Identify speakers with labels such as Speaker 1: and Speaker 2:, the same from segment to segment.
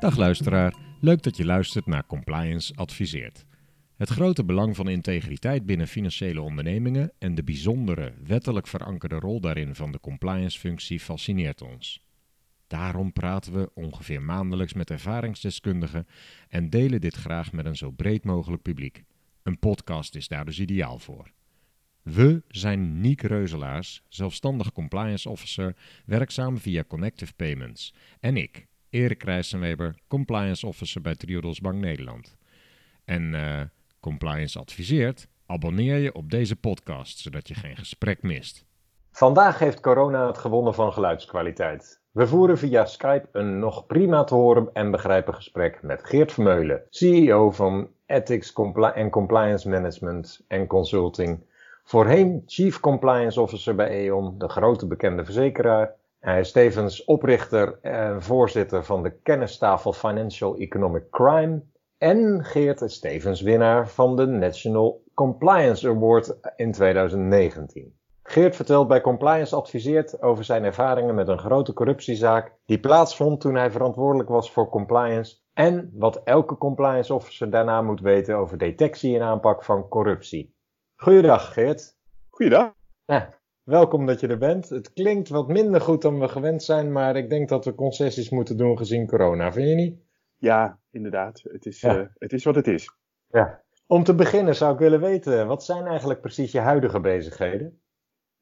Speaker 1: Dag luisteraar, leuk dat je luistert naar Compliance Adviseert. Het grote belang van integriteit binnen financiële ondernemingen en de bijzondere, wettelijk verankerde rol daarin van de compliance-functie fascineert ons. Daarom praten we ongeveer maandelijks met ervaringsdeskundigen en delen dit graag met een zo breed mogelijk publiek. Een podcast is daar dus ideaal voor. We zijn Niek Reuzelaars, zelfstandig compliance officer, werkzaam via Connective Payments. En ik, Erik Rijssenweber, compliance officer bij Triodos Bank Nederland. En uh, compliance adviseert, abonneer je op deze podcast, zodat je geen gesprek mist.
Speaker 2: Vandaag heeft corona het gewonnen van geluidskwaliteit. We voeren via Skype een nog prima te horen en begrijpen gesprek met Geert Vermeulen, CEO van Ethics Compli Compliance Management en Consulting. Voorheen Chief Compliance Officer bij E.ON, de grote bekende verzekeraar. Hij is tevens oprichter en voorzitter van de kennistafel Financial Economic Crime. En Geert is tevens winnaar van de National Compliance Award in 2019. Geert vertelt bij Compliance Adviseert over zijn ervaringen met een grote corruptiezaak die plaatsvond toen hij verantwoordelijk was voor compliance en wat elke compliance officer daarna moet weten over detectie en aanpak van corruptie. Goeiedag Geert.
Speaker 3: Goeiedag.
Speaker 2: Ja, welkom dat je er bent. Het klinkt wat minder goed dan we gewend zijn, maar ik denk dat we concessies moeten doen gezien corona, vind je niet?
Speaker 3: Ja, inderdaad. Het is, ja. uh, het is wat het is.
Speaker 2: Ja. Om te beginnen zou ik willen weten, wat zijn eigenlijk precies je huidige bezigheden?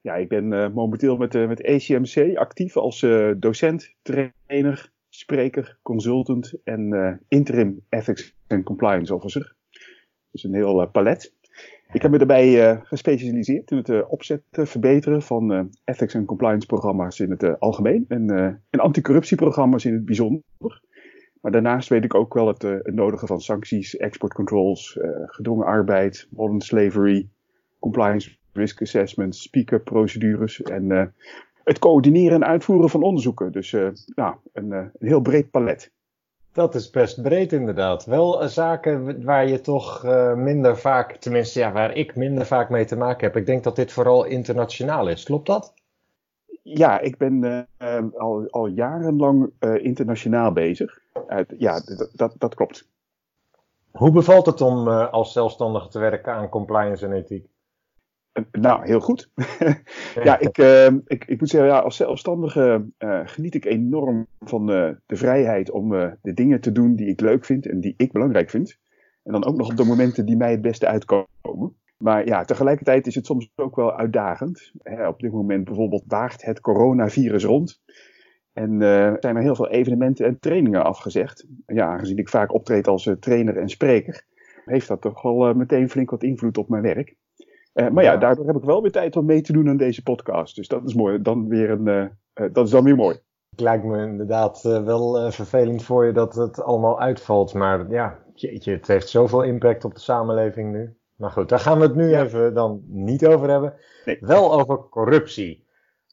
Speaker 3: Ja, ik ben uh, momenteel met, uh, met ECMC actief als docent, trainer, spreker, consultant en interim ethics en compliance officer. Dus een heel palet. Ik heb me daarbij uh, gespecialiseerd in het uh, opzetten, verbeteren van ethics en compliance programma's in het algemeen en, en anticorruptieprogramma's in het bijzonder. Maar daarnaast weet ik ook wel het, het nodige van sancties, export controls, gedwongen arbeid, modern slavery, compliance risk assessment, speak-up procedures en het coördineren en uitvoeren van onderzoeken. Dus nou, een, een heel breed palet.
Speaker 2: Dat is best breed inderdaad. Wel uh, zaken waar je toch uh, minder vaak, tenminste ja, waar ik minder vaak mee te maken heb. Ik denk dat dit vooral internationaal is. Klopt dat?
Speaker 3: Ja, ik ben uh, al, al jarenlang internationaal bezig. ja, dat, dat klopt.
Speaker 2: Hoe bevalt het om als zelfstandige te werken aan compliance en ethiek?
Speaker 3: Nou, heel goed. ja, ik, uh, ik, ik moet zeggen, ja, als zelfstandige uh, geniet ik enorm van uh, de vrijheid om de dingen te doen die ik leuk vind en die ik belangrijk vind. En dan ook nog op de momenten die mij het beste uitkomen. Maar ja, tegelijkertijd is het soms ook wel uitdagend. Hè, op dit moment bijvoorbeeld waagt het coronavirus rond. En zijn er heel veel evenementen en trainingen afgezegd. Ja, aangezien ik vaak optreed als trainer en spreker, heeft dat toch wel meteen flink wat invloed op mijn werk. Uh, maar ja, ja, daardoor heb ik wel weer tijd om mee te doen aan deze podcast. Dus dat is mooi. Dan weer een, uh, uh, dat is dan weer mooi.
Speaker 2: Het lijkt me inderdaad wel vervelend voor je dat het allemaal uitvalt. Maar ja, jeetje, het heeft zoveel impact op de samenleving nu. Maar goed, daar gaan we het nu ja. even dan niet over hebben. Nee. Wel over corruptie.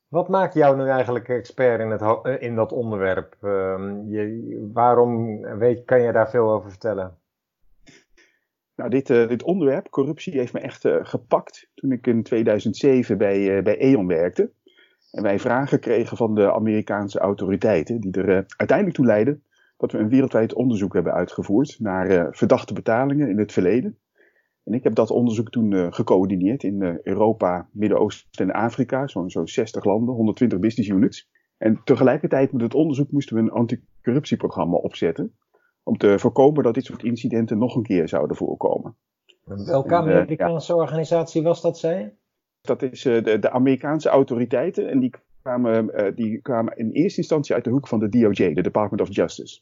Speaker 2: Wat maakt jou nu eigenlijk expert in, het, in dat onderwerp? Ehm, je, waarom weet, kan je daar veel over vertellen?
Speaker 3: Nou, dit, uh, dit onderwerp, corruptie, heeft me echt uh, gepakt toen ik in 2007 bij, uh, bij E.ON werkte. En wij vragen kregen van de Amerikaanse autoriteiten, die er uiteindelijk toe leidden dat we een wereldwijd onderzoek hebben uitgevoerd naar verdachte betalingen in het verleden. En ik heb dat onderzoek toen gecoördineerd in Europa, Midden-Oosten en Afrika, zo'n zo 60 landen, 120 business units. En tegelijkertijd met het onderzoek moesten we een anticorruptieprogramma opzetten om te voorkomen dat dit soort incidenten nog een keer zouden voorkomen.
Speaker 2: Welke Amerikaanse uh, ja. organisatie was dat, zei je?
Speaker 3: Dat is uh, de, de, Amerikaanse autoriteiten en die kwamen, uh, die kwamen in eerste instantie uit de hoek van de DOJ, de Department of Justice.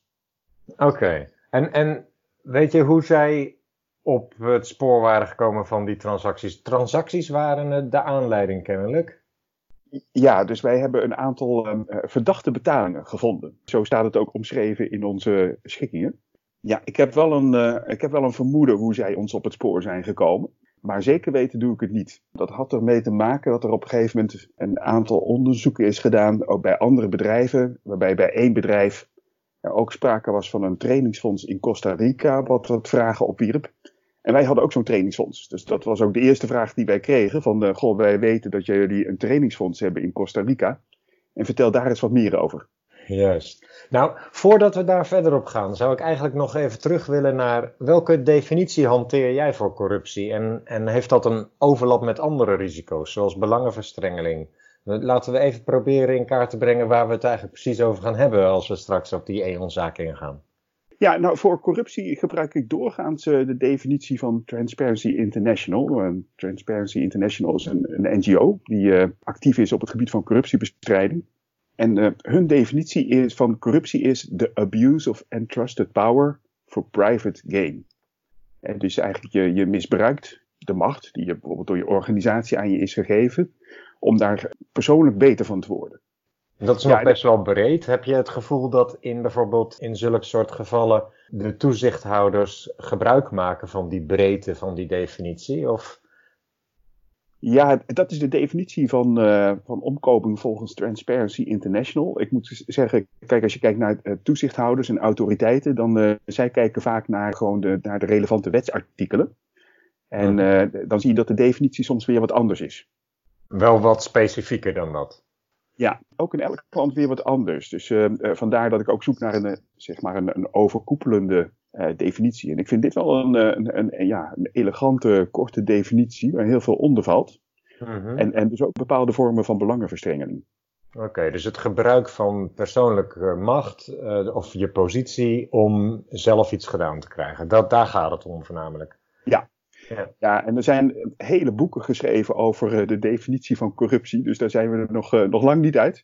Speaker 2: Oké, okay. en, en weet je hoe zij op het spoor waren gekomen van die transacties? Transacties waren de aanleiding kennelijk.
Speaker 3: Ja, dus wij hebben een aantal um, verdachte betalingen gevonden. Zo staat het ook omschreven in onze schikkingen. Ja, ik heb, wel een, uh, ik heb wel een vermoeden hoe zij ons op het spoor zijn gekomen. Maar zeker weten doe ik het niet. Dat had ermee te maken dat er op een gegeven moment een aantal onderzoeken is gedaan, ook bij andere bedrijven. Waarbij bij één bedrijf ook sprake was van een trainingsfonds in Costa Rica, wat wat vragen opwierp. En wij hadden ook zo'n trainingsfonds. Dus dat was ook de eerste vraag die wij kregen. Van, uh, goh, wij weten dat jullie een trainingsfonds hebben in Costa Rica. En vertel daar eens wat meer over.
Speaker 2: Juist. Nou, voordat we daar verder op gaan, zou ik eigenlijk nog even terug willen naar welke definitie hanteer jij voor corruptie? En, en heeft dat een overlap met andere risico's, zoals belangenverstrengeling? Laten we even proberen in kaart te brengen waar we het eigenlijk precies over gaan hebben als we straks op die EON-zaak ingaan.
Speaker 3: Ja, nou voor corruptie gebruik ik doorgaans uh, de definitie van Transparency International. Uh, Transparency International is een, NGO die uh, actief is op het gebied van corruptiebestrijding. En hun definitie is, van corruptie is the abuse of entrusted power for private gain. En dus eigenlijk je, je misbruikt de macht die je bijvoorbeeld door je organisatie aan je is gegeven, om daar persoonlijk beter van te worden.
Speaker 2: Dat is nog best wel breed. Heb je het gevoel dat in bijvoorbeeld in zulke soort gevallen de toezichthouders gebruik maken van die breedte van die definitie? Of...
Speaker 3: Ja, dat is de definitie van, uh, van omkoping volgens Transparency International. Ik moet zeggen, kijk, als je kijkt naar uh, toezichthouders en autoriteiten, dan uh, zij kijken vaak naar, gewoon de, naar de relevante wetsartikelen. En mhm. dan zie je dat de definitie soms weer wat anders is.
Speaker 2: Wel wat specifieker dan dat.
Speaker 3: Ja, ook in elk land weer wat anders. Dus uh, vandaar dat ik ook zoek naar een, zeg maar een, een overkoepelende uh, definitie. En ik vind dit wel een, een, een, ja, een elegante, korte definitie waar heel veel onder valt. Mm en, en dus ook bepaalde vormen van belangenverstrengeling.
Speaker 2: Oké, dus het gebruik van persoonlijke macht uh, of je positie om zelf iets gedaan te krijgen. Dat, daar gaat het om voornamelijk.
Speaker 3: Ja, ja. ja, en er zijn hele boeken geschreven over uh, de definitie van corruptie, dus daar zijn we er nog, uh, nog lang niet uit.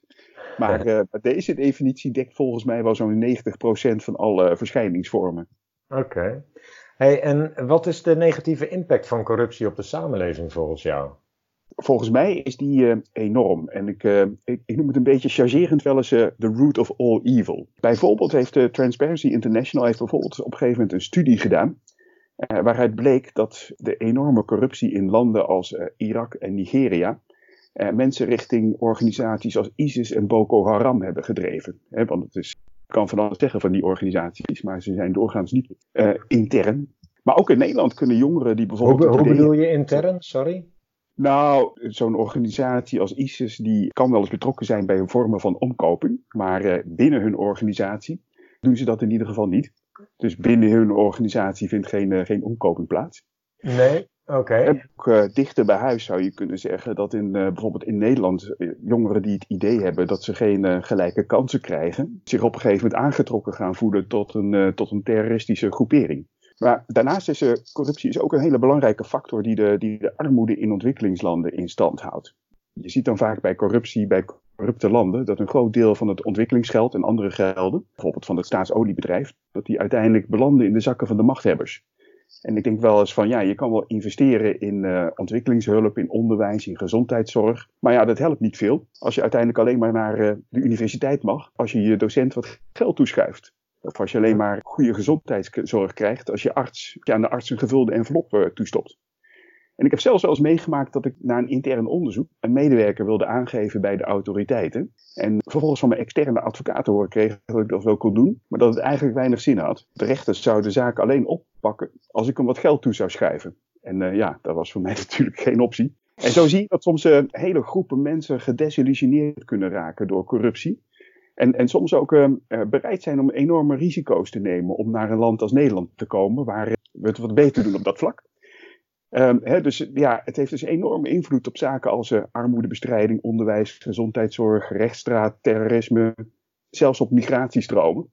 Speaker 3: Maar uh, deze definitie dekt volgens mij wel zo'n 90% van alle verschijningsvormen.
Speaker 2: Oké. Hey, en wat is de negatieve impact van corruptie op de samenleving volgens jou?
Speaker 3: Volgens mij is die enorm. En ik, ik, ik, noem het een beetje chargerend wel eens the root of all evil. Bijvoorbeeld heeft Transparency International heeft bijvoorbeeld op een gegeven moment een studie gedaan uh, waaruit bleek dat de enorme corruptie in landen als uh, Irak en Nigeria uh, mensen richting organisaties als ISIS en Boko Haram hebben gedreven. want het is, kan van alles zeggen van die organisaties, maar ze zijn doorgaans niet intern. Maar ook in Nederland kunnen jongeren die bijvoorbeeld.
Speaker 2: Hoe, hoe bedoel je intern? Sorry?
Speaker 3: Nou, zo'n organisatie als ISIS die kan wel eens betrokken zijn bij een vormen van omkoping, maar binnen hun organisatie doen ze dat in ieder geval niet. Dus binnen hun organisatie vindt geen, uh, geen omkoping plaats.
Speaker 2: Nee, oké.
Speaker 3: Ook uh, dichter bij huis zou je kunnen zeggen dat in, uh, bijvoorbeeld in Nederland jongeren die het idee hebben dat ze geen gelijke kansen krijgen, zich op een gegeven moment aangetrokken gaan voelen tot een, tot een terroristische groepering. Maar daarnaast is corruptie is ook een hele belangrijke factor die de, die de armoede in ontwikkelingslanden in stand houdt. Je ziet dan vaak bij corruptie, bij corrupte landen, dat een groot deel van het ontwikkelingsgeld en andere gelden, bijvoorbeeld van het staatsoliebedrijf, dat die uiteindelijk belanden in de zakken van de machthebbers. En ik denk wel eens van, ja, je kan wel investeren in uh, ontwikkelingshulp, in onderwijs, in gezondheidszorg. Maar ja, dat helpt niet veel als je uiteindelijk alleen maar naar uh, de universiteit mag, als je je docent wat geld toeschuift. Of als je alleen maar goede gezondheidszorg krijgt, als je arts aan de arts een gevulde envelop uh, toestopt. En ik heb zelfs wel eens meegemaakt dat ik na een intern onderzoek een medewerker wilde aangeven bij de autoriteiten. En vervolgens van mijn externe advocaat te horen kreeg dat ik dat wel kon doen, maar dat het eigenlijk weinig zin had. De rechters zouden de zaak alleen oppakken als ik hem wat geld toe zou schrijven. En uh, ja, dat was voor mij natuurlijk geen optie. En zo zie je dat soms uh, hele groepen mensen gedesillusioneerd kunnen raken door corruptie. En, en soms ook uh, bereid zijn om enorme risico's te nemen om naar een land als Nederland te komen, waar we het wat beter doen op dat vlak. Um, dus ja, het heeft dus enorme invloed op zaken als uh, armoedebestrijding, onderwijs, gezondheidszorg, rechtsstraat, terrorisme, zelfs op migratiestromen.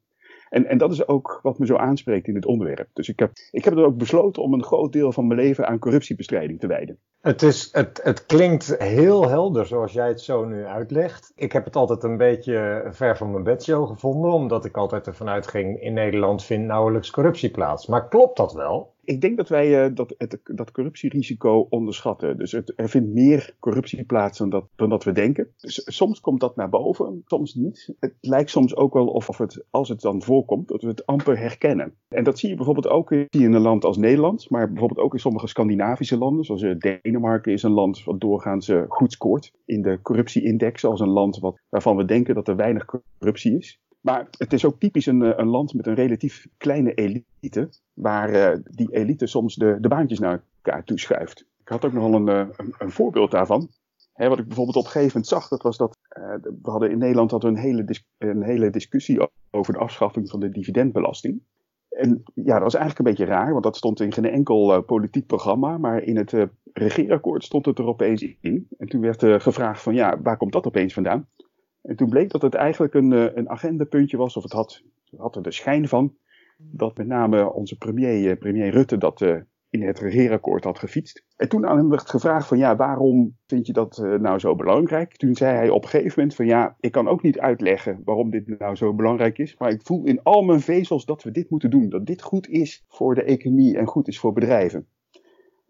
Speaker 3: En, en dat is ook wat me zo aanspreekt in dit onderwerp. Dus ik heb, ik heb er ook besloten om een groot deel van mijn leven aan corruptiebestrijding te wijden.
Speaker 2: Het, is, het, het klinkt heel helder zoals jij het zo nu uitlegt. Ik heb het altijd een beetje ver van mijn bedshow gevonden, omdat ik altijd ervan uitging: in Nederland vindt nauwelijks corruptie plaats. Maar klopt dat wel?
Speaker 3: Ik denk dat wij uh, dat, het, dat corruptierisico onderschatten. Dus het, er vindt meer corruptie plaats dan dat, dan dat we denken. Soms komt dat naar boven, soms niet. Het lijkt soms ook wel of, het, als het dan voorkomt, dat we het amper herkennen. En dat zie je bijvoorbeeld ook in een land als Nederland, maar bijvoorbeeld ook in sommige Scandinavische landen. Zoals uh, Denemarken is een land wat doorgaans uh, goed scoort in de corruptieindex, als een land wat, waarvan we denken dat er weinig corruptie is. Maar het is ook typisch een, een land met een relatief kleine elite, waar uh, die elite soms de, de baantjes naar elkaar toeschuift. Ik had ook nog een, een, een voorbeeld daarvan. wat ik bijvoorbeeld op een gegeven moment zag, dat was dat we hadden in Nederland hadden we een, hele een hele discussie over de afschaffing van de dividendbelasting. En ja, dat was eigenlijk een beetje raar, want dat stond in geen enkel politiek programma, maar in het regeerakkoord stond het er opeens in. En toen werd uh, gevraagd van ja, waar komt dat opeens vandaan? En toen bleek dat het eigenlijk een, uh, een agendapuntje was, of het had, het had er de schijn van, dat met name onze premier, uh, premier Rutte, dat in het regeerakkoord had gefietst. En toen aan hem werd gevraagd van ja, waarom vind je dat nou zo belangrijk? Toen zei hij op een gegeven moment van ja, ik kan ook niet uitleggen waarom dit nou zo belangrijk is, maar ik voel in al mijn vezels dat we dit moeten doen. Dat dit goed is voor de economie en goed is voor bedrijven.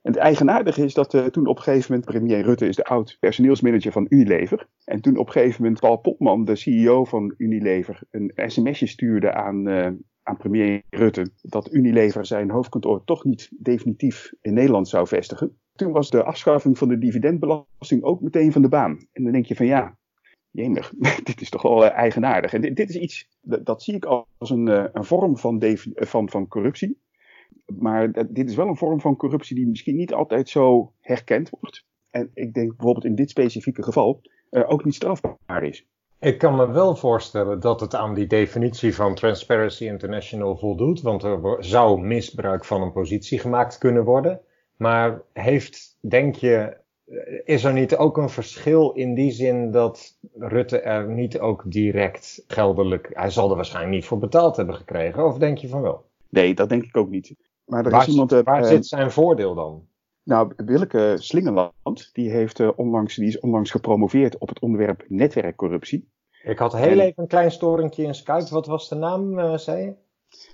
Speaker 3: En het eigenaardige is dat uh, toen op een gegeven moment, premier Rutte is de oud personeelsmanager van Unilever. En toen op een gegeven moment Paul Popman, de CEO van Unilever, een sms'je stuurde aan, uh, aan premier Rutte dat Unilever zijn hoofdkantoor toch niet definitief in Nederland zou vestigen. Toen was de afschaffing van de dividendbelasting ook meteen van de baan. En dan denk je van ja, jemig, dit is toch wel uh, eigenaardig. En dit, dit, is iets, dat, dat zie ik als een, een vorm van, van, van corruptie maar dit is wel een vorm van corruptie die misschien niet altijd zo herkend wordt. En ik denk bijvoorbeeld in dit specifieke geval uh, ook niet strafbaar is.
Speaker 2: Ik kan me wel voorstellen dat het aan die definitie van Transparency International voldoet, want er zou misbruik van een positie gemaakt kunnen worden. Maar heeft, denk je, eh, is er niet ook een verschil in die zin dat Rutte er niet ook direct geldelijk, hij zal er waarschijnlijk niet voor betaald hebben gekregen, of denk je van wel?
Speaker 3: Nee, dat denk ik ook niet.
Speaker 2: Maar er waar, is iemand, uh, waar zit zijn voordeel dan?
Speaker 3: Nou, Willeke Slingerland, die, heeft, uh, onlangs, die is onlangs gepromoveerd op het onderwerp netwerkcorruptie.
Speaker 2: Ik had heel even een klein storingje in Skype. Wat was de naam, uh, zei je?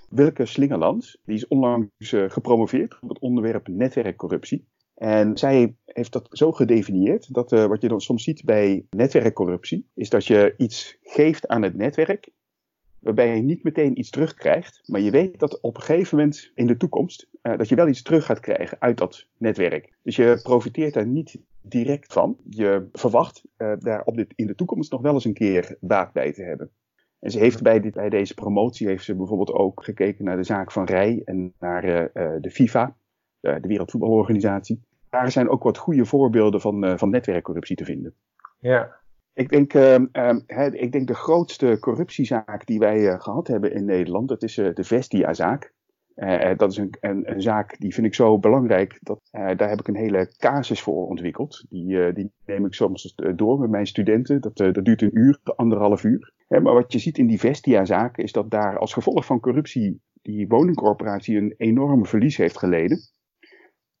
Speaker 3: Willeke Slingerland, die is onlangs gepromoveerd op het onderwerp netwerkcorruptie. En zij heeft dat zo gedefinieerd dat wat je dan soms ziet bij netwerkcorruptie, is dat je iets geeft aan het netwerk waarbij je niet meteen iets terugkrijgt, maar je weet dat op een gegeven moment in de toekomst uh, dat je wel iets terug gaat krijgen uit dat netwerk. Dus je profiteert daar niet direct van. Je verwacht uh, daar op dit, in de toekomst nog wel eens een keer baat bij te hebben. En ze heeft bij, dit, bij deze promotie heeft ze bijvoorbeeld ook gekeken naar de zaak van Rij en naar uh, de FIFA, de Wereldvoetbalorganisatie. Daar zijn ook wat goede voorbeelden van, van netwerkcorruptie te vinden.
Speaker 2: Ja,
Speaker 3: ik denk, uh, uh, ik denk de grootste corruptiezaak die wij uh, gehad hebben in Nederland, dat is eh, de Vestia-zaak. Eh, dat is een, een, een, zaak die vind ik zo belangrijk, dat, daar heb ik een hele casus voor ontwikkeld. Die, die neem ik soms door met mijn studenten. Dat, dat duurt een uur, anderhalf uur. maar wat je ziet in die Vestia-zaak is dat daar als gevolg van corruptie die woningcorporatie een enorme verlies heeft geleden.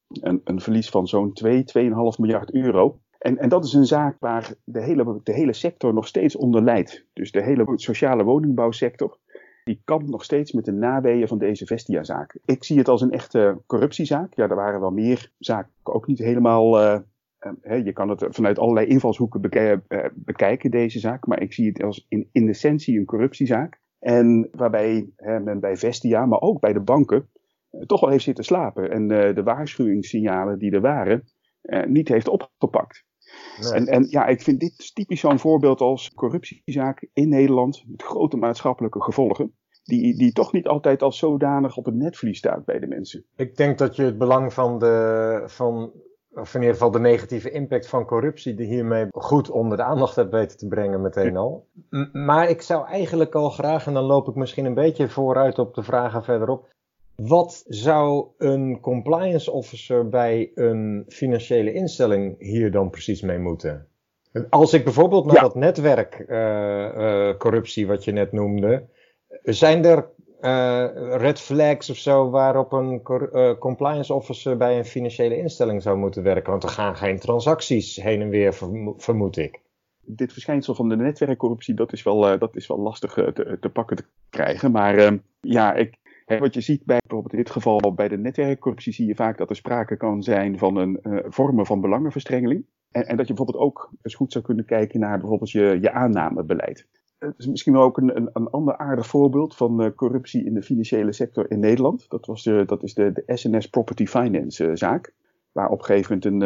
Speaker 3: Een, een verlies van zo'n 2, 2,5 miljard euro. En, en dat is een zaak waar de hele, de hele sector nog steeds onder leidt. Dus de hele sociale woningbouwsector, die kampt nog steeds met de naweeën van deze Vestia-zaak. Ik zie het als een echte corruptiezaak. Ja, er waren wel meer zaken, ook niet helemaal... Uh, uh, je kan het vanuit allerlei invalshoeken uh, bekijken, deze zaak. Maar ik zie het als in, in essentie een corruptiezaak. En waarbij men bij Vestia, maar ook bij de banken, toch wel heeft zitten slapen. En de waarschuwingssignalen die er waren, niet heeft opgepakt. En, en ja, ik vind dit typisch zo'n voorbeeld als corruptiezaak in Nederland met grote maatschappelijke gevolgen. Die, die toch niet altijd als zodanig op het netvlies staat bij de mensen.
Speaker 2: Ik denk dat je het belang van de, van, of in ieder geval de negatieve impact van corruptie hiermee goed onder de aandacht hebt weten te brengen meteen al. maar ik zou eigenlijk al graag, en dan loop ik misschien een beetje vooruit op de vragen verderop. Wat zou een compliance officer bij een financiële instelling hier dan precies mee moeten? Als ik bijvoorbeeld naar dat netwerk uh, uh, corruptie wat je net noemde, zijn er uh, red flags of zo waarop een compliance officer bij een financiële instelling zou moeten werken? Want er gaan geen transacties heen en weer, vermoed ik.
Speaker 3: Dit verschijnsel van de netwerkcorruptie, dat is wel, dat is wel lastig te, te pakken te krijgen. Maar ehm, ja, ik, wat je ziet bij bijvoorbeeld in dit geval bij de netwerkcorruptie zie je vaak dat er sprake kan zijn van een uh, vormen van belangenverstrengeling. En, en, dat je bijvoorbeeld ook eens goed zou kunnen kijken naar bijvoorbeeld je, je aannamebeleid. Het is misschien wel ook een, een, een ander aardig voorbeeld van uh, corruptie in de financiële sector in Nederland. Dat, was de, dat is de, de SNS Property Finance zaak. Waar op een gegeven moment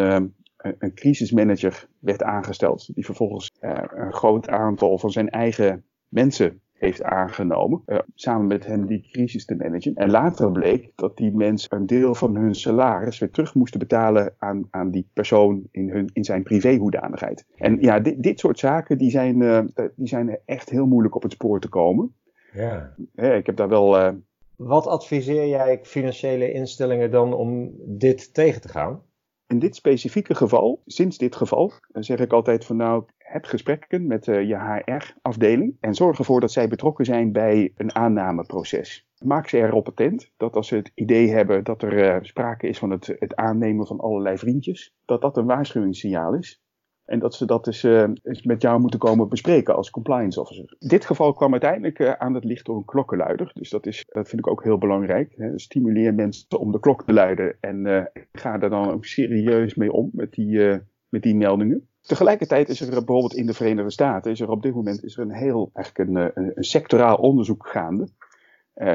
Speaker 3: een, een crisismanager werd aangesteld. Die vervolgens een groot aantal van zijn eigen mensen heeft aangenomen, uh, samen met hen die crisis te managen. En later bleek dat die mensen een deel van hun salaris weer terug moesten betalen aan, aan die persoon in, hun, in zijn privéhoedanigheid. En ja, dit, dit soort zaken die zijn, uh, die zijn echt heel moeilijk op het spoor te komen. Ja. ik heb daar wel. Uh...
Speaker 2: Wat adviseer jij financiële instellingen dan om dit tegen te gaan?
Speaker 3: In dit specifieke geval, sinds dit geval, zeg ik altijd van nou, heb gesprekken met uh, je HR-afdeling en zorg ervoor dat zij betrokken zijn bij een aannameproces. Maak ze erop attent dat als ze het idee hebben dat er uh, sprake is van het, het aannemen van allerlei vriendjes, dat dat een waarschuwingssignaal is. En dat ze dat dus, uh, eens met jou moeten komen bespreken als compliance officer. Dit geval kwam uiteindelijk uh, aan het licht door een klokkenluider. Dus dat, is, dat vind ik ook heel belangrijk. Hè. Stimuleer mensen om de klok te luiden. En uh, ga er dan ook serieus mee om met die, met die meldingen. Tegelijkertijd is er bijvoorbeeld in de Verenigde Staten, is er op dit moment is er een heel, eigenlijk een, een sectoraal onderzoek gaande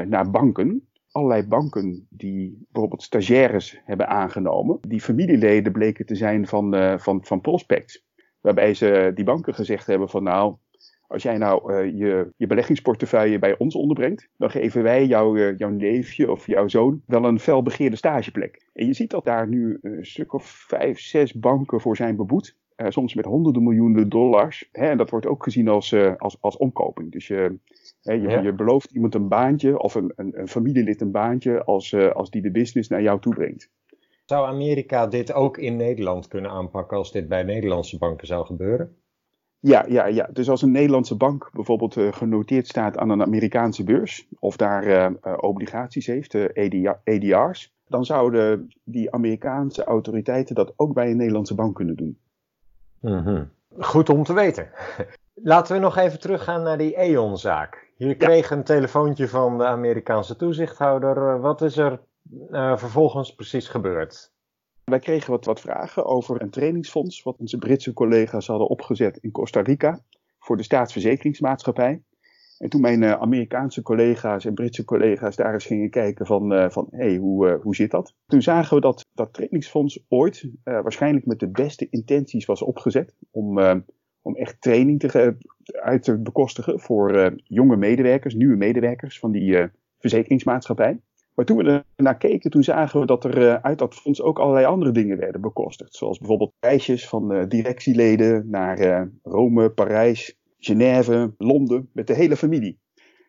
Speaker 3: naar banken allerlei banken die bijvoorbeeld stagiaires hebben aangenomen, die familieleden bleken te zijn van, uh, van, van prospects. Waarbij ze die banken gezegd hebben van nou, als jij nou uh, je, je beleggingsportefeuille bij ons onderbrengt, dan geven wij jou, uh, jouw neefje of jouw zoon wel een felbegeerde stageplek. En je ziet dat daar nu een stuk of vijf, zes banken voor zijn beboet. Soms met honderden miljoenen dollars. Hè, en dat wordt ook gezien als, als, als omkoping. Dus je, je, je, belooft iemand een baantje of een, een, een familielid een baantje als, als die de business naar jou toe brengt.
Speaker 2: Zou Amerika dit ook in Nederland kunnen aanpakken als dit bij Nederlandse banken zou gebeuren?
Speaker 3: Ja, ja, ja. dus als een Nederlandse bank bijvoorbeeld uh, genoteerd staat aan een Amerikaanse beurs, of daar uh, uh, obligaties heeft, ADR's, dan zouden die Amerikaanse autoriteiten dat ook bij een Nederlandse bank kunnen doen.
Speaker 2: Mm -hmm. Goed om te weten. Laten we nog even teruggaan naar die E.ON-zaak. Je kreeg ja. een telefoontje van de Amerikaanse toezichthouder. Wat is er vervolgens precies gebeurd?
Speaker 3: Wij kregen wat, wat vragen over een trainingsfonds wat onze Britse collega's hadden opgezet in Costa Rica voor de staatsverzekeringsmaatschappij. En toen mijn uh, Amerikaanse collega's en Britse collega's daar eens gingen kijken van, uh, van hé, hey, hoe, uh, hoe zit dat? Toen zagen we dat dat trainingsfonds ooit waarschijnlijk met de beste intenties was opgezet om, om echt training te, uit te bekostigen voor jonge medewerkers, nieuwe medewerkers van die verzekeringsmaatschappij. Maar toen we er naar keken, toen zagen we dat er uh, uit dat fonds ook allerlei andere dingen werden bekostigd. Zoals bijvoorbeeld reisjes van directieleden naar Rome, Parijs, Genève, Londen, met de hele familie.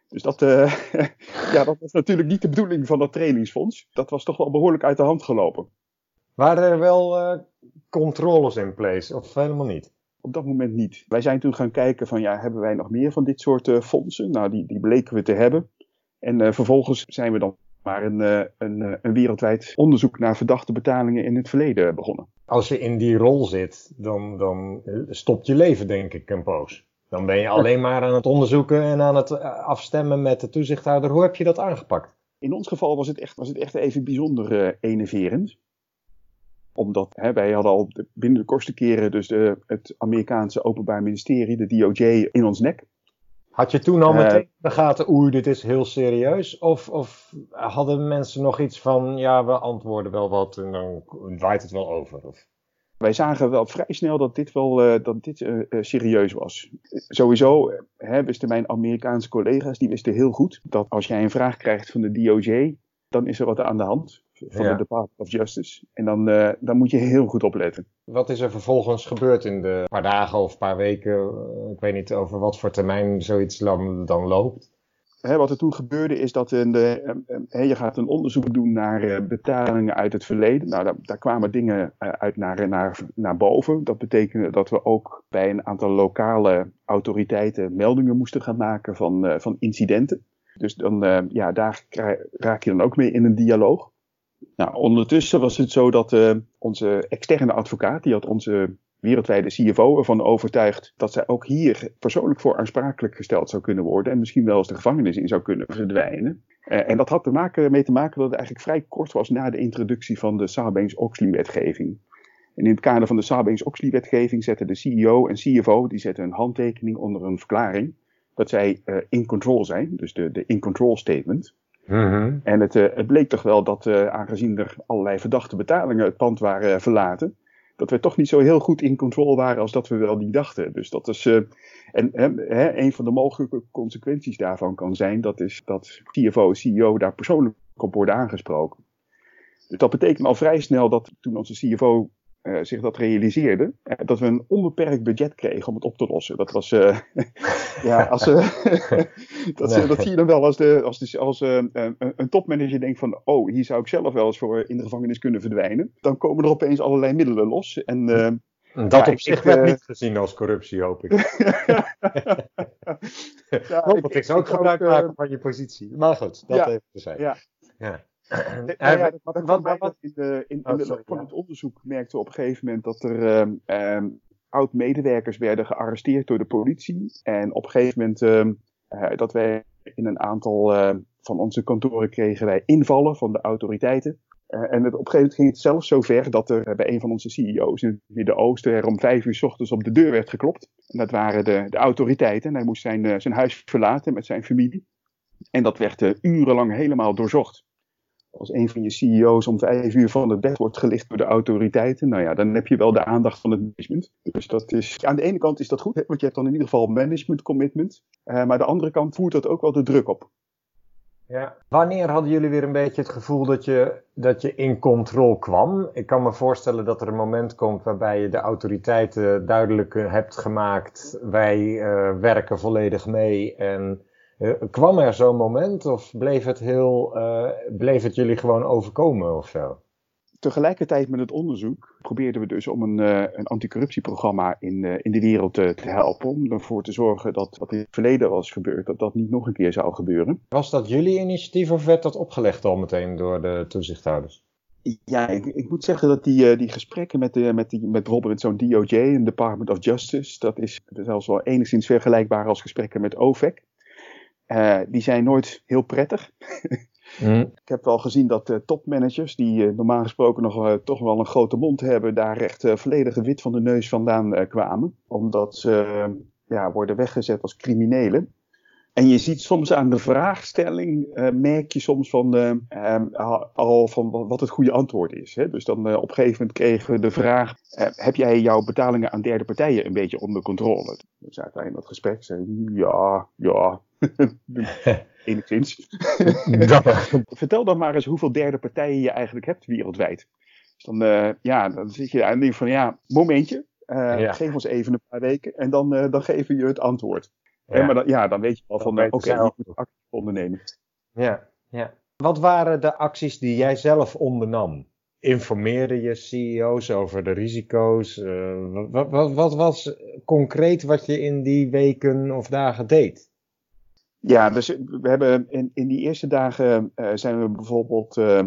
Speaker 3: Dus dat, ja, dat was natuurlijk niet de bedoeling van dat trainingsfonds. Dat was toch wel behoorlijk uit de hand gelopen.
Speaker 2: Waren er wel controles in place of helemaal niet?
Speaker 3: Op dat moment niet. Wij zijn toen gaan kijken van ja, hebben wij nog meer van dit soort fondsen? Nou, die, die bleken we te hebben. En vervolgens zijn we dan maar een, eh, een, eh, een wereldwijd onderzoek naar verdachte betalingen in het verleden begonnen.
Speaker 2: Als je in die rol zit, dan, dan stopt je leven denk ik een poos. Dan ben je alleen maar aan het onderzoeken en aan het eh, afstemmen met de toezichthouder. Hoe heb je dat aangepakt?
Speaker 3: In ons geval was het echt, was het echt even bijzonder enerverend. Omdat hè, wij hadden al binnen de kortste keren dus de, het Amerikaanse Openbaar Ministerie, de DOJ, in ons nek.
Speaker 2: Had je toen al uh, meteen de gaten, oei, dit is heel serieus? Of, of, hadden mensen nog iets van, ja, we antwoorden wel wat en dan draait het wel over? Of?
Speaker 3: Wij zagen wel vrij snel dat dit wel uh, dat dit, uh, serieus was. Sowieso hè, wisten mijn Amerikaanse collega's, die wisten heel goed dat als jij een vraag krijgt van de DOJ, dan is er wat aan de hand van ja. de Department of Justice. En dan, uh, dan moet je heel goed opletten.
Speaker 2: Wat is er vervolgens gebeurd in de paar dagen of paar weken? Ik weet niet over wat voor termijn zoiets dan, dan loopt.
Speaker 3: He, wat er toen gebeurde is dat de, he, je gaat een onderzoek doen naar betalingen uit het verleden. Nou, daar, daar kwamen dingen uit naar, naar, naar boven. Dat betekende dat we ook bij een aantal lokale autoriteiten meldingen moesten gaan maken van, van incidenten. Dus dan, ja, daar raak je dan ook mee in een dialoog. Nou, ondertussen was het zo dat uh, onze externe advocaat, die had onze wereldwijde CFO ervan overtuigd dat zij ook hier persoonlijk voor aansprakelijk gesteld zou kunnen worden en misschien wel eens de gevangenis in zou kunnen verdwijnen. Uh, en dat had te maken, mee te maken dat het eigenlijk vrij kort was na de introductie van de Sarbanes-Oxley-wetgeving. En in het kader van de Sarbanes-Oxley-wetgeving zetten de CEO en CFO die zetten een handtekening onder een verklaring dat zij uh, in control zijn, dus de, de in control statement. Mm-hmm. En het, uh, het, bleek toch wel dat, uh, aangezien er allerlei verdachte betalingen het pand waren uh, verlaten, dat we toch niet zo heel goed in controle waren als dat we wel niet dachten. Dus dat is, en hè, een van de mogelijke consequenties daarvan kan zijn, dat is dat CFO, CEO daar persoonlijk op worden aangesproken. Dus dat betekent al vrij snel dat toen onze CFO uh, zich dat realiseerde, uh, dat we een onbeperkt budget kregen om het op te lossen. Dat was, uh, ja, als, dat, nee. dat zie je dan wel als, de, als, de, als een, een topmanager denkt van, oh, hier zou ik zelf wel eens voor in de gevangenis kunnen verdwijnen. Dan komen er opeens allerlei middelen los. En,
Speaker 2: dat ja, op zich werd niet gezien als corruptie, hoop ik. ja, hoop ik, ik zou ook gebruik maken van je positie. Maar goed, dat even te zijn.
Speaker 3: Ja. Ja, wat, wat, wat, wat, in de, in, in de loop van het onderzoek merkten we op een gegeven moment dat er um, um, oud-medewerkers werden gearresteerd door de politie. En op een gegeven moment um, uh, dat wij in een aantal uh, van onze kantoren kregen wij invallen van de autoriteiten. Uh, en het, op een gegeven moment ging het zelfs zo ver dat er bij een van onze CEO's in het Midden-Oosten er om vijf uur s ochtends op de deur werd geklopt. En dat waren de, de autoriteiten. En hij moest zijn, zijn huis verlaten met zijn familie. En dat werd urenlang helemaal doorzocht als een van je CEO's om vijf uur van het bed wordt gelicht door de autoriteiten, nou ja, dan heb je wel de aandacht van het management. Dus dat is, aan de ene kant is dat goed, want je hebt dan in ieder geval management commitment. Uh, maar aan de andere kant voert dat ook wel de druk op.
Speaker 2: Ja. Wanneer hadden jullie weer een beetje het gevoel dat je, dat je in controle kwam? Ik kan me voorstellen dat er een moment komt waarbij je de autoriteiten duidelijk hebt gemaakt. Wij uh, werken volledig mee en kwam er zo'n moment of bleef het, heel, uh, bleef het jullie gewoon overkomen of zo?
Speaker 3: Tegelijkertijd met het onderzoek probeerden we dus om een, uh, een anticorruptieprogramma in, in de wereld te, te helpen. Om ervoor te zorgen dat wat in het verleden was gebeurd, dat dat niet nog een keer zou gebeuren.
Speaker 2: Was dat jullie initiatief of werd dat opgelegd al meteen door de toezichthouders?
Speaker 3: Ja, ik, ik, moet zeggen dat die, die gesprekken met, de, met, die, met bijvoorbeeld zo'n DOJ en Department of Justice, dat is zelfs wel enigszins vergelijkbaar als gesprekken met OVEC. Uh, die zijn nooit heel prettig. mm. Ik heb wel gezien dat uh, topmanagers, die uh, normaal gesproken nog toch wel een grote mond hebben, daar echt volledig wit van de neus vandaan kwamen. Omdat ze ja, worden weggezet als criminelen. En je ziet soms aan de vraagstelling, merk je soms van, al van wat het goede antwoord is. Hè? Dus dan op een gegeven moment kregen we de vraag, heb jij jouw betalingen aan derde partijen een beetje onder controle? Zaten in dat gesprek, zeiden ja, ja, Enigszins. Vertel dan maar eens hoeveel derde partijen je eigenlijk hebt wereldwijd. Dus dan, uh, ja, dan zit je aan en van ja, momentje. Uh, ja. Geef ons even een paar weken en dan, uh, dan geven je het antwoord. Ja. En, maar dan, ja, dan weet je wel van oké, okay, je moet ondernemen.
Speaker 2: Ja, ja. Wat waren de acties die jij zelf ondernam? Informeerde je CEO's over de risico's? wat, wat, wat was concreet wat je in die weken of dagen deed?
Speaker 3: Ja, dus we hebben in, in die eerste dagen uh, zijn we bijvoorbeeld uh,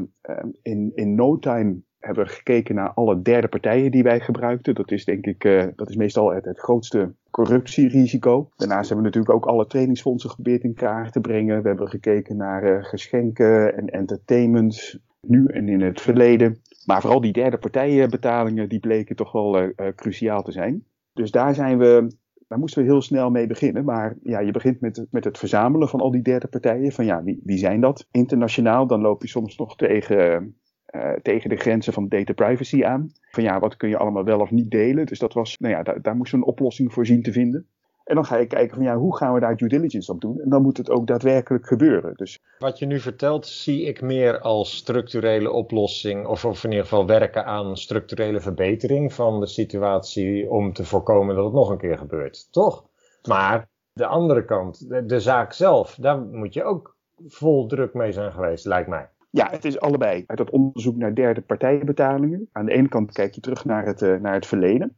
Speaker 3: in, in no time hebben we gekeken naar alle derde partijen die wij gebruikten. Dat is denk ik, dat is meestal het, het grootste corruptierisico. Daarnaast hebben we natuurlijk ook alle trainingsfondsen geprobeerd in kaart te brengen. We hebben gekeken naar geschenken en entertainment, nu en in het verleden. Maar vooral die derde partijenbetalingen, die bleken toch wel cruciaal te zijn. Dus daar zijn we daar moesten we heel snel mee beginnen. Maar ja, je begint met, met het verzamelen van al die derde partijen. Van ja, wie, wie zijn dat? Internationaal, dan loop je soms nog tegen, uh, tegen de grenzen van data privacy aan. Van ja, wat kun je allemaal wel of niet delen? Dus dat was, nou ja, daar, daar we een oplossing voor zien te vinden. En dan ga je kijken van ja, hoe gaan we daar due diligence op doen? En dan moet het ook daadwerkelijk gebeuren. Dus...
Speaker 2: Wat je nu vertelt, zie ik meer als structurele oplossing, of, of in ieder geval werken aan structurele verbetering van de situatie om te voorkomen dat het nog een keer gebeurt. Toch? Maar de andere kant, de zaak zelf, daar moet je ook vol druk mee zijn geweest, lijkt mij.
Speaker 3: Ja, het is allebei. Uit dat onderzoek naar derde partijenbetalingen. Aan de ene kant kijk je terug naar het, uh, naar het verleden.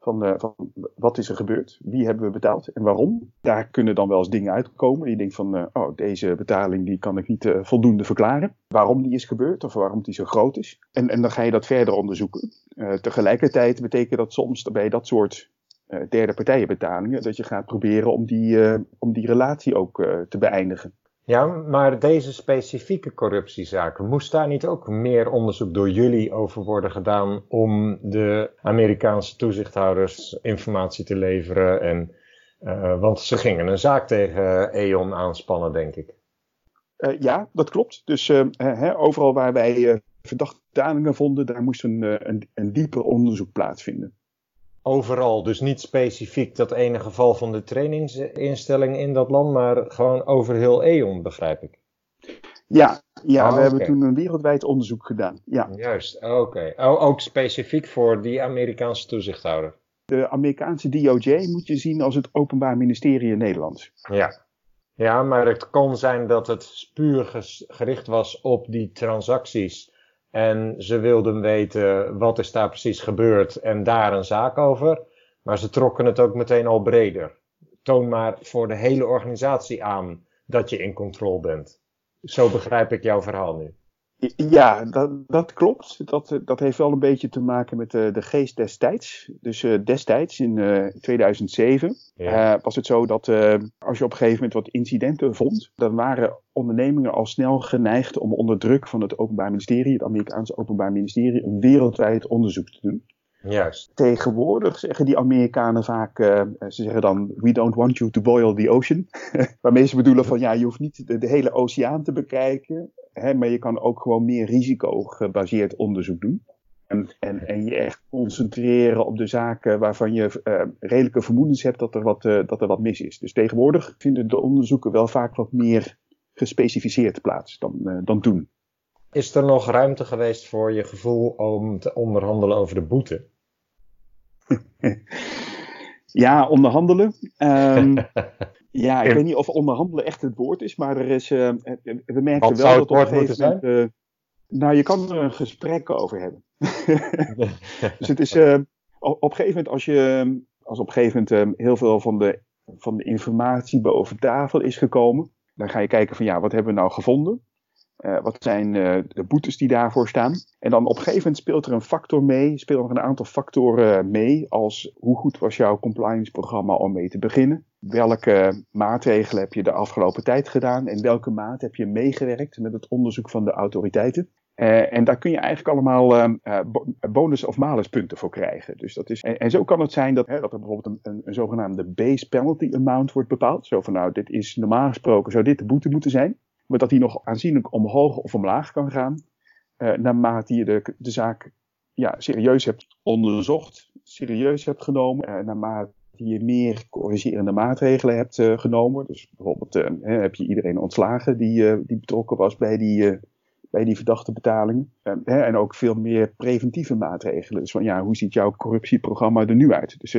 Speaker 3: Van, uh, van, wat is er gebeurd? Wie hebben we betaald en waarom? Daar kunnen dan wel eens dingen uitkomen. Je denkt van, uh, oh, deze betaling die kan ik niet voldoende verklaren. Waarom die is gebeurd of waarom die zo groot is. En, en dan ga je dat verder onderzoeken. tegelijkertijd betekent dat soms bij dat soort derde partijenbetalingen dat je gaat proberen om die, om die relatie ook te beëindigen.
Speaker 2: Ja, maar deze specifieke corruptiezaken, moest daar niet ook meer onderzoek door jullie over worden gedaan om de Amerikaanse toezichthouders informatie te leveren? En, uh, want ze gingen een zaak tegen E.ON aanspannen, denk ik.
Speaker 3: Uh, ja, dat klopt. Dus hè, overal waar wij verdachte vonden, daar moest een, een dieper onderzoek plaatsvinden.
Speaker 2: Overal, dus niet specifiek dat ene geval van de trainingsinstelling in dat land, maar gewoon over heel E.ON, begrijp ik.
Speaker 3: Ja, ja oh, we hebben toen een wereldwijd onderzoek gedaan. Ja.
Speaker 2: Juist, oké. Oh, ook specifiek voor die Amerikaanse toezichthouder.
Speaker 3: De Amerikaanse DOJ moet je zien als het Openbaar Ministerie in Nederland.
Speaker 2: Ja. Ja, maar het kon zijn dat het puur gericht was op die transacties. En ze wilden weten wat is daar precies gebeurd en daar een zaak over. Maar ze trokken het ook meteen al breder. Toon maar voor de hele organisatie aan dat je in controle bent. Zo begrijp ik jouw verhaal nu.
Speaker 3: Ja, dat, dat klopt. Dat, dat heeft wel een beetje te maken met de, de geest destijds. Dus uh, destijds, in uh, 2007, uh, was het zo dat als je op een gegeven moment wat incidenten vond, dan waren ondernemingen al snel geneigd om onder druk van het Openbaar Ministerie, het Amerikaanse Openbaar Ministerie, een wereldwijd onderzoek te doen.
Speaker 2: Juist.
Speaker 3: Tegenwoordig zeggen die Amerikanen vaak, uh, ze zeggen dan, we don't want you to boil the ocean. Waarmee ze bedoelen van, ja, je hoeft niet de, de hele oceaan te bekijken, hè, maar je kan ook gewoon meer risico-gebaseerd onderzoek doen. En, en, en, je echt concentreren op de zaken waarvan je uh, redelijke vermoedens hebt dat er, wat, uh, dat er wat mis is. Dus tegenwoordig vinden de onderzoeken wel vaak wat meer gespecificeerd plaats dan, dan toen.
Speaker 2: Is er nog ruimte geweest voor je gevoel om te onderhandelen over de boete?
Speaker 3: ja, onderhandelen. Um, ja, ik weet niet of onderhandelen echt het woord is, maar er is, uh, we merken wel dat op een gegeven moment. Uh, nou, je kan er een gesprek over hebben. dus het is op een gegeven moment, als, je, als op een gegeven moment heel veel van de, van de informatie boven tafel is gekomen, dan ga je kijken van ja, wat hebben we nou gevonden? Uh, wat zijn uh, de boetes die daarvoor staan? En dan op een gegeven moment speelt er een factor mee, spelen er een aantal factoren mee, als hoe goed was jouw compliance programma om mee te beginnen? Welke maatregelen heb je de afgelopen tijd gedaan? En welke maat heb je meegewerkt met het onderzoek van de autoriteiten? Uh, en daar kun je eigenlijk allemaal bonus- of maluspunten voor krijgen. Dus dat is, en, zo kan het zijn dat, hè, dat er bijvoorbeeld een, een, zogenaamde base penalty amount wordt bepaald. Zo van nou, dit is normaal gesproken, zou dit de boete moeten zijn maar dat die nog aanzienlijk omhoog of omlaag kan gaan. Uh, naarmate je de, de zaak ja, serieus hebt onderzocht, serieus hebt genomen, naarmate je meer corrigerende maatregelen hebt uh, genomen. Dus bijvoorbeeld heb je iedereen ontslagen die, die betrokken was bij die, bij die verdachte betalingen. en ook veel meer preventieve maatregelen. Dus van ja, hoe ziet jouw corruptieprogramma er nu uit? Dus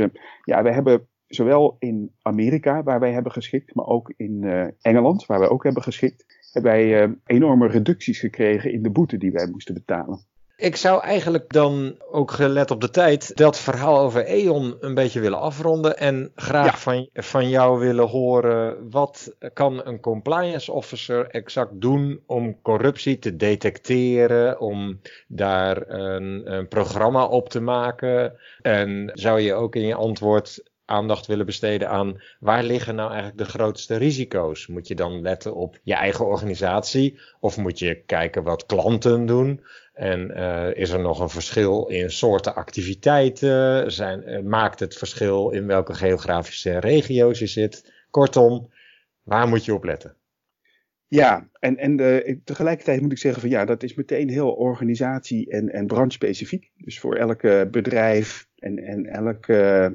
Speaker 3: ja, we hebben zowel in Amerika, waar wij hebben geschikt, maar ook in Engeland, waar wij ook hebben geschikt, hebben wij uh, enorme reducties gekregen in de boete die wij moesten betalen.
Speaker 2: Ik zou eigenlijk dan, ook gelet op de tijd, dat verhaal over E.ON een beetje willen afronden. En graag van, van jou willen horen, wat kan een compliance officer exact doen om corruptie te detecteren, om daar een, een programma op te maken? En zou je ook in je antwoord aandacht willen besteden aan waar liggen nou eigenlijk de grootste risico's? Moet je dan letten op je eigen organisatie of moet je kijken wat klanten doen? En uh, is er nog een verschil in soorten activiteiten? Zijn, uh, maakt het verschil in welke geografische regio's je zit? Kortom, waar moet je op letten?
Speaker 3: Ja, en, en uh, tegelijkertijd moet ik zeggen van ja, dat is meteen heel organisatie- en, en. Dus voor elk bedrijf en, en elk eh,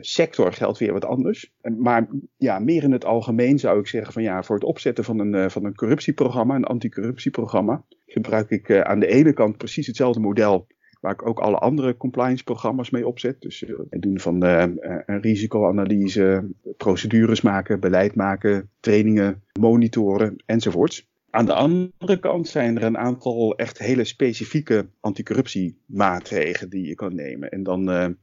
Speaker 3: sector geldt weer wat anders. Maar ja, meer in het algemeen zou ik zeggen van ja, voor het opzetten van een, eh, van een corruptieprogramma, een anticorruptieprogramma, gebruik ik aan de ene kant precies hetzelfde model waar ik ook alle andere compliance programma's mee opzet. Dus het doen van een risicoanalyse, procedures maken, beleid maken, trainingen, monitoren enzovoorts. Aan de andere kant zijn er een aantal echt hele specifieke anticorruptiemaatregelen die je kan nemen. En dan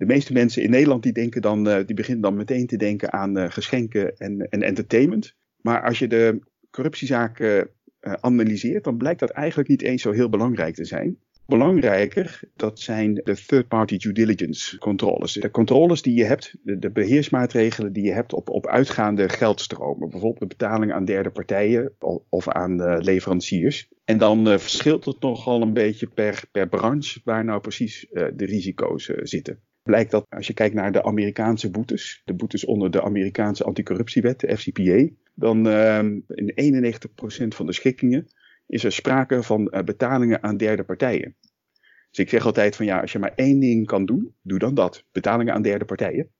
Speaker 3: de meeste mensen in Nederland die denken dan, uh, die beginnen dan meteen te denken aan uh, geschenken en, en entertainment. Maar als je de corruptiezaken uh, analyseert, dan blijkt dat eigenlijk niet eens zo heel belangrijk te zijn. Belangrijker, dat zijn de third-party due diligence controles. De controles die je hebt, de, de, beheersmaatregelen die je hebt op, op uitgaande geldstromen. Bijvoorbeeld de betaling aan derde partijen of aan leveranciers. En dan verschilt het nogal een beetje per, per branche waar nou precies de risico's zitten blijkt dat als je kijkt naar de Amerikaanse boetes, de boetes onder de Amerikaanse anticorruptiewet, de FCPA, dan uh, in 91% van de schikkingen is er sprake van betalingen aan derde partijen. Dus ik zeg altijd van ja, als je maar één ding kan doen, doe dan dat. Betalingen aan derde partijen.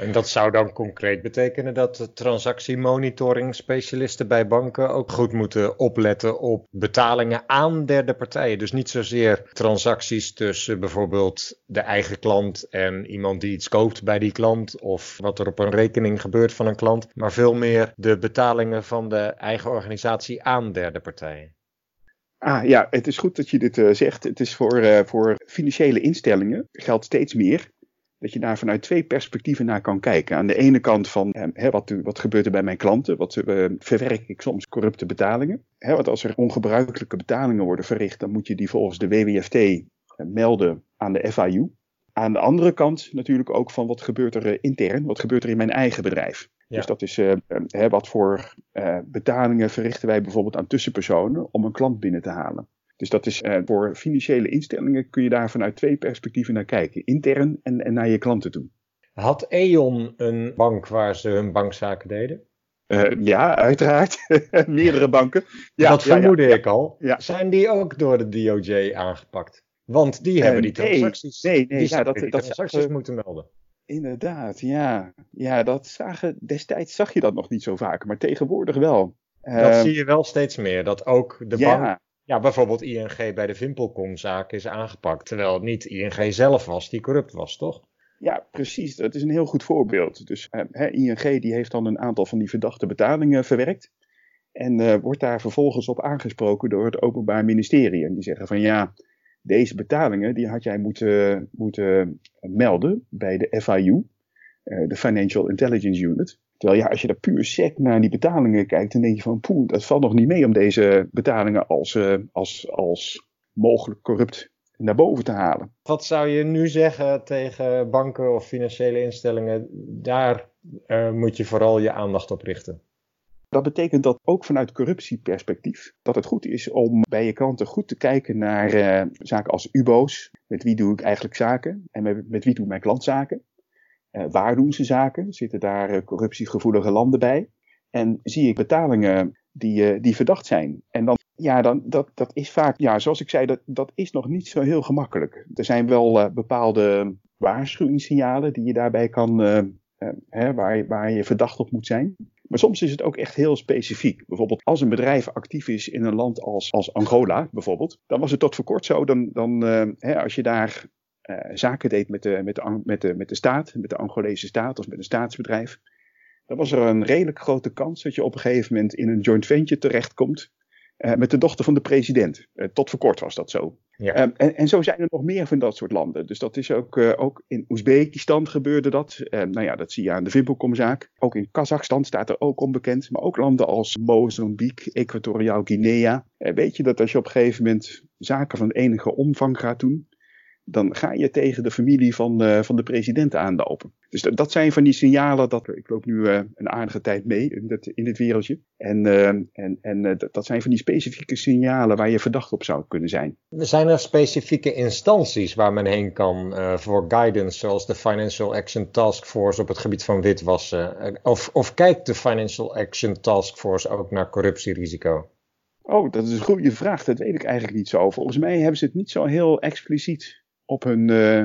Speaker 2: En dat zou dan concreet betekenen dat transactiemonitoring specialisten bij banken ook goed moeten opletten op betalingen aan derde partijen. Dus niet zozeer transacties tussen bijvoorbeeld de eigen klant en iemand die iets koopt bij die klant of wat er op een rekening gebeurt van een klant, maar veel meer de betalingen van de eigen organisatie aan derde partijen.
Speaker 3: Ah ja, het is goed dat je dit uh, zegt. Het is voor, uh, voor financiële instellingen geldt steeds meer dat je daar vanuit twee perspectieven naar kan kijken. Aan de ene kant van eh, hè, wat, wat gebeurt er bij mijn klanten? Wat uh, verwerk ik soms corrupte betalingen? Hè, want als er ongebruikelijke betalingen worden verricht, dan moet je die volgens de WWFT uh, melden aan de FIU. Aan de andere kant natuurlijk ook van wat gebeurt er intern, wat gebeurt er in mijn eigen bedrijf. Dus dat is hè, wat voor betalingen verrichten wij bijvoorbeeld aan tussenpersonen om een klant binnen te halen. Dus dat is uh, voor financiële instellingen kun je daar vanuit twee perspectieven naar kijken. Intern en, en naar je klanten toe.
Speaker 2: Had E.ON een bank waar ze hun bankzaken deden?
Speaker 3: Uh, ja, uiteraard. Meerdere banken.
Speaker 2: Ja, dat vermoedde ja, ik al. Zijn die ook door de DOJ aangepakt? Want die uh, hebben die transacties,
Speaker 3: nee, nee,
Speaker 2: die,
Speaker 3: ja, dat,
Speaker 2: die
Speaker 3: dat
Speaker 2: transacties moeten melden.
Speaker 3: Inderdaad, ja. Ja, dat zagen, destijds zag je dat nog niet zo vaak, maar tegenwoordig wel.
Speaker 2: Dat zie je wel steeds meer, dat ook de bank ja, bijvoorbeeld ING bij de Vimpelcom-zaak is aangepakt. Terwijl het niet ING zelf was die corrupt was, toch?
Speaker 3: Ja, precies. Dat is een heel goed voorbeeld. Dus uh, ING die heeft dan een aantal van die verdachte betalingen verwerkt. En uh, wordt daar vervolgens op aangesproken door het Openbaar Ministerie. En die zeggen van ja, deze betalingen die had jij moeten, moeten melden bij de FIU, uh, de Financial Intelligence Unit. Terwijl ja, als je daar puur sec naar die betalingen kijkt, dan denk je van poeh, dat valt nog niet mee om deze betalingen als, uh, als, als mogelijk corrupt naar boven te halen.
Speaker 2: Wat zou je nu zeggen tegen banken of financiële instellingen? Daar uh, moet je vooral je aandacht op richten.
Speaker 3: Dat betekent dat ook vanuit corruptieperspectief dat het goed is om bij je klanten goed te kijken naar uh, zaken als UBO's. Met wie doe ik eigenlijk zaken en met, met wie doet mijn klant zaken? Uh, waar doen ze zaken? Zitten daar uh, corruptiegevoelige landen bij? En zie ik betalingen die, uh, die verdacht zijn? En dan, ja, dan, dat, dat is vaak, ja, zoals ik zei, dat, dat is nog niet zo heel gemakkelijk. Er zijn wel bepaalde waarschuwingssignalen die je daarbij kan, hè, waar, waar je verdacht op moet zijn. Maar soms is het ook echt heel specifiek. Bijvoorbeeld als een bedrijf actief is in een land als, als Angola, bijvoorbeeld. Dan was het tot voor kort zo, dan, dan hè, als je daar zaken deed met de, met, de, met, de, met de staat, met de Angolese staat of met een staatsbedrijf, dan was er een redelijk grote kans dat je op een gegeven moment in een joint venture terechtkomt uh, met de dochter van de president. Uh, tot voor kort was dat zo. Ja. Um, en, en, zo zijn er nog meer van dat soort landen. Dus dat is ook, ook in Oezbekistan gebeurde dat. nou ja, dat zie je aan de Vimpelkomzaak. Ook in Kazachstan staat er ook onbekend. Maar ook landen als Mozambique, Equatoriaal Guinea. weet je dat als je op een gegeven moment zaken van enige omvang gaat doen, dan ga je tegen de familie van, uh, van de president aanlopen. Dus dat, dat, zijn van die signalen dat ik loop nu uh, een aardige tijd mee in, dat, in dit wereldje. En, uh, en, en dat, dat zijn van die specifieke signalen waar je verdacht op zou kunnen zijn.
Speaker 2: Zijn er specifieke instanties waar men heen kan voor guidance, zoals de Financial Action Task Force op het gebied van witwassen? Of, of kijkt de Financial Action Task Force ook naar corruptierisico?
Speaker 3: Oh, dat is een goede vraag. Dat weet ik eigenlijk niet zo. Volgens mij hebben ze het niet zo heel expliciet op hun. Uh,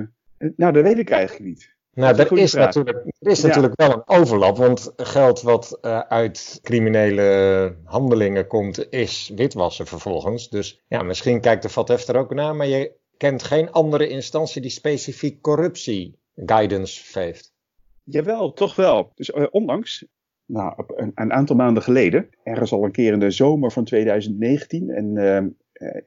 Speaker 3: nou, dat weet ik eigenlijk niet.
Speaker 2: Nou, er is, natuurlijk, er is natuurlijk wel een overlap, want geld wat uh, uit criminele handelingen komt, is witwassen vervolgens. Dus ja, misschien kijkt de FATF er ook naar, maar je kent geen andere instantie die specifiek corruptie guidance heeft.
Speaker 3: Jawel, toch wel. Dus uh, onlangs, nou, een, een, aantal maanden geleden, ergens al een keer in de zomer van 2019 en uh,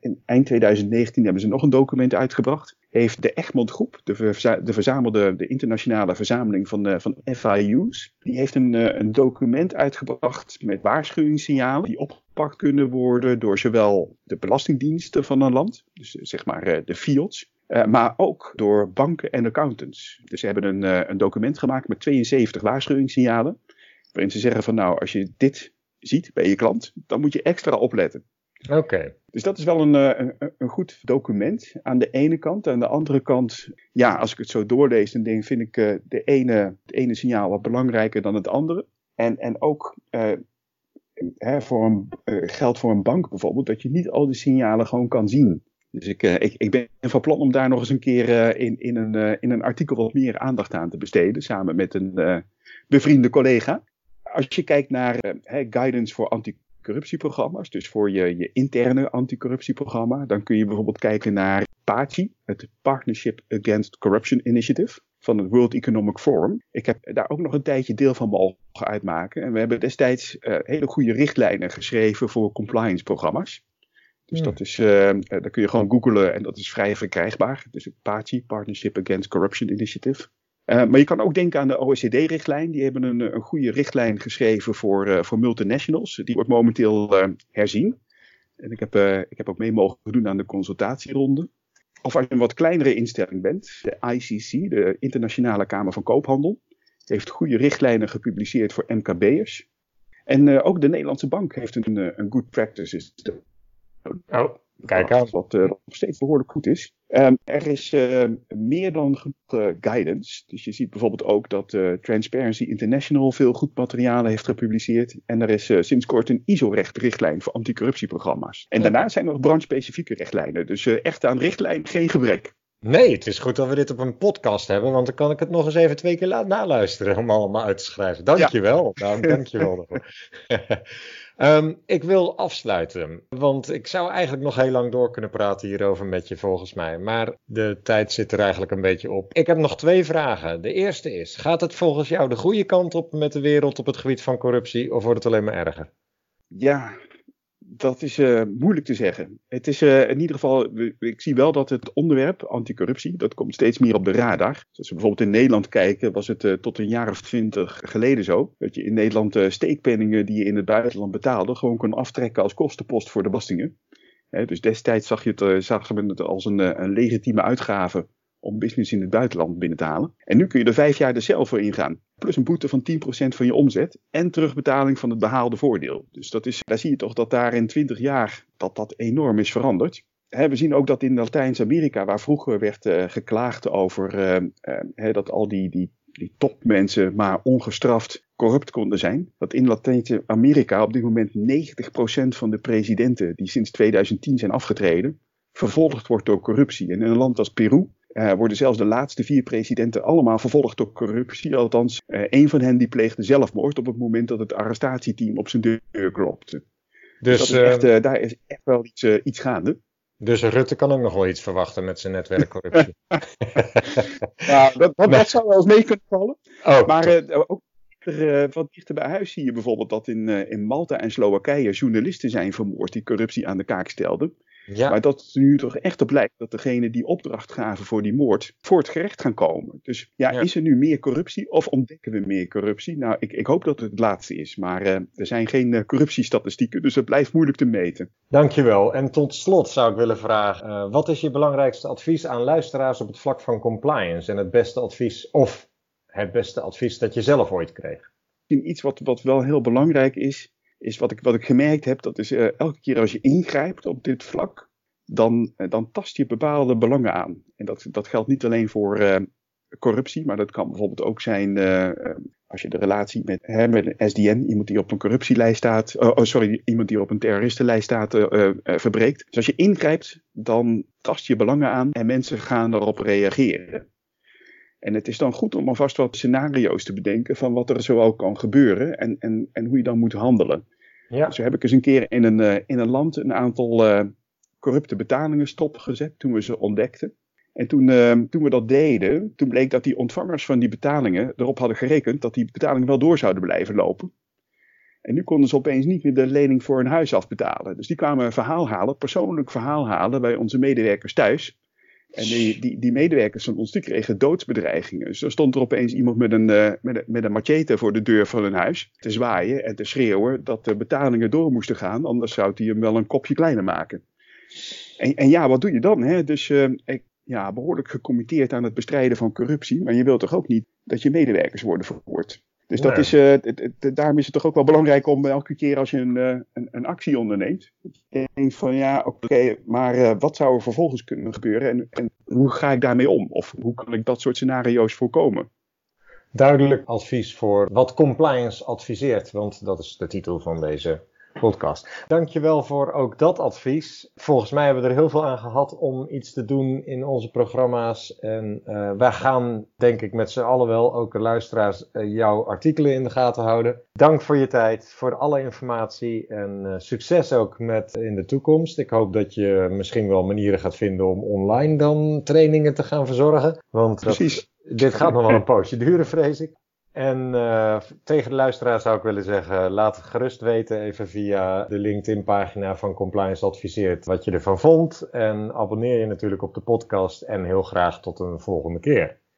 Speaker 3: in eind 2019 hebben ze nog een document uitgebracht heeft de Egmond Groep, de, de verzamelde, de internationale verzameling van, uh, van FIU's, die heeft een, uh, een document uitgebracht met waarschuwingssignalen die opgepakt kunnen worden door zowel de belastingdiensten van een land, dus zeg maar de FIOD's, maar ook door banken en accountants. Dus ze hebben een, een document gemaakt met 72 waarschuwingssignalen, waarin ze zeggen van nou, als je dit ziet bij je klant, dan moet je extra opletten.
Speaker 2: Oké. Dus
Speaker 3: dat is wel een, een, een, goed document aan de ene kant. Aan de andere kant, ja, als ik het zo doorlees, dan denk, vind ik uh, de ene, het ene signaal wat belangrijker dan het andere. En, en ook, uh, hè, voor een, geldt voor een bank bijvoorbeeld dat je niet al die signalen gewoon kan zien. Dus ik, ik, ik ben van plan om daar nog eens een keer in, in, een, in een artikel wat meer aandacht aan te besteden, samen met een bevriende collega. Als je kijkt naar guidance voor anti anticorruptieprogramma's, dus voor je, je interne anticorruptieprogramma, dan kun je bijvoorbeeld kijken naar PACI, het Partnership Against Corruption Initiative van het World Economic Forum. Ik heb daar ook nog een tijdje deel van mogen uitmaken. En we hebben destijds uh, hele goede richtlijnen geschreven voor compliance programma's. Dus dat is, uh, daar kun je gewoon googlen en dat is vrij verkrijgbaar. Dus het PACI, Partnership Against Corruption Initiative. Uh, maar je kan ook denken aan de OECD-richtlijn. Die hebben een, een goede richtlijn geschreven voor, uh, voor multinationals. Die wordt momenteel uh, herzien. En ik heb, ik heb ook mee mogen doen aan de consultatieronde. Of als je een wat kleinere instelling bent, de ICC, de Internationale Kamer van Koophandel, heeft goede richtlijnen gepubliceerd voor MKB'ers. En ook de Nederlandse Bank heeft een, een good practice.
Speaker 2: Oh. Kijk aan.
Speaker 3: Wat nog steeds behoorlijk goed is. Um, er is uh, meer dan genoeg uh, guidance. Dus je ziet bijvoorbeeld ook dat Transparency International veel goed materialen heeft gepubliceerd. En er is sinds kort een ISO-recht-richtlijn voor anticorruptieprogramma's. En ja. daarna zijn er nog branchespecifieke richtlijnen. Dus echt aan richtlijn geen gebrek.
Speaker 2: Nee, het is goed dat we dit op een podcast hebben, want dan kan ik het nog eens even twee keer naluisteren om allemaal uit te schrijven. Dankjewel. Ja. Nou, dankjewel daarvoor. Um, ik wil afsluiten, want ik zou eigenlijk nog heel lang door kunnen praten hierover met je volgens mij. Maar de tijd zit er eigenlijk een beetje op. Ik heb nog twee vragen. De eerste is, gaat het volgens jou de goede kant op met de wereld op het gebied van corruptie of wordt het alleen maar erger?
Speaker 3: Ja, dat is uh, moeilijk te zeggen. Het is uh, in ieder geval, ik zie wel dat het onderwerp anticorruptie, dat komt steeds meer op de radar. Als we bijvoorbeeld in Nederland kijken, was het uh, tot een jaar of twintig geleden zo. Dat je in Nederland steekpenningen die je in het buitenland betaalde, gewoon kon aftrekken als kostenpost voor de belastingen. dus destijds zag je het, zag als een, een legitieme uitgave om business in het buitenland binnen te halen. En nu kun je er vijf jaar er zelf voor ingaan. Plus een boete van 10% van je omzet en terugbetaling van het behaalde voordeel. Dus dat is, daar zie je toch dat daar in 20 jaar dat dat enorm is veranderd. we zien ook dat in Latijns-Amerika, waar vroeger werd uh, geklaagd over uh, uh, dat al die, die, die topmensen maar ongestraft corrupt konden zijn, dat in Latijns-Amerika op dit moment 90% van de presidenten die sinds 2010 zijn afgetreden, vervolgd wordt door corruptie. En in een land als Peru uh, worden zelfs de laatste vier presidenten allemaal vervolgd door corruptie. Althans, uh, een van hen die pleegde zelfmoord op het moment dat het arrestatieteam op zijn deur klopte. Dus, dus is echt, uh, daar is echt wel iets, iets gaande.
Speaker 2: Dus Rutte kan ook nog wel iets verwachten met zijn netwerkcorruptie.
Speaker 3: ja, dat, dat, dat, zou wel eens mee kunnen vallen. Oh, maar ook wat dichter bij huis zie je bijvoorbeeld dat in, in Malta en Slowakije journalisten zijn vermoord die corruptie aan de kaak stelden. Ja. Maar dat het nu toch echt op lijkt dat degene die opdracht gaven voor die moord voor het gerecht gaan komen. Dus ja, is er nu meer corruptie of ontdekken we meer corruptie? Nou, ik, ik hoop dat het het laatste is. Maar uh, er zijn geen uh, corruptiestatistieken, dus het blijft moeilijk te meten.
Speaker 2: Dankjewel. En tot slot zou ik willen vragen, uh, wat is je belangrijkste advies aan luisteraars op het vlak van compliance? En het beste advies, of het beste advies dat je zelf ooit kreeg?
Speaker 3: Iets wat, wat wel heel belangrijk is, is wat ik, wat ik gemerkt heb, dat is uh, elke keer als je ingrijpt op dit vlak, dan, uh, dan tast je bepaalde belangen aan. En dat, dat geldt niet alleen voor uh, corruptie, maar dat kan bijvoorbeeld ook zijn als je de relatie met, hè, met een SDN, iemand die op een corruptielijst staat, oh, oh sorry, iemand die op een terroristenlijst staat, verbreekt. Dus als je ingrijpt, dan tast je belangen aan en mensen gaan erop reageren. En het is dan goed om alvast wat scenario's te bedenken van wat er zoal kan gebeuren en, en, en hoe je dan moet handelen. Ja. Zo heb ik eens een keer in een, uh, in een land een aantal uh, corrupte betalingen stopgezet toen we ze ontdekten. En toen, uh, toen we dat deden, toen bleek dat die ontvangers van die betalingen erop hadden gerekend dat die betalingen wel door zouden blijven lopen. En nu konden ze opeens niet meer de lening voor hun huis afbetalen. Dus die kwamen een verhaal halen, persoonlijk verhaal halen bij onze medewerkers thuis. En die, die, die, medewerkers van ons die kregen doodsbedreigingen. Dus er stond er opeens iemand met een, uh, met, een, met een machete voor de deur van hun huis te zwaaien en te schreeuwen dat de betalingen door moesten gaan, anders zou hij hem wel een kopje kleiner maken. En, en ja, wat doe je dan? Hè? Dus uh, ik, ja, behoorlijk gecommitteerd aan het bestrijden van corruptie, maar je wilt toch ook niet dat je medewerkers worden verhoord. Dus dat is, uh, daarom is het toch ook wel belangrijk om elke keer als je een, uh, een, een, actie onderneemt, denk van ja, oké, maar uh, wat zou er vervolgens kunnen gebeuren en, en, hoe ga ik daarmee om? Of hoe kan ik dat soort scenario's voorkomen?
Speaker 2: duidelijk advies voor wat compliance adviseert. Want dat is de titel van deze podcast. Dankjewel voor ook dat advies. Volgens mij hebben we er heel veel aan gehad om iets te doen in onze programma's. En uh, wij gaan, denk ik, met z'n allen wel, ook de luisteraars, uh, jouw artikelen in de gaten houden. Dank voor je tijd, voor alle informatie en uh, succes ook met in de toekomst. Ik hoop dat je misschien wel manieren gaat vinden om online dan trainingen te gaan verzorgen. Want dat, dit gaat nog wel een poosje duren, vrees ik. En uh, tegen de luisteraar zou ik willen zeggen, laat gerust weten even via de LinkedIn pagina van Compliance Adviseert wat je ervan vond. En abonneer je natuurlijk op de podcast en heel graag tot een volgende keer.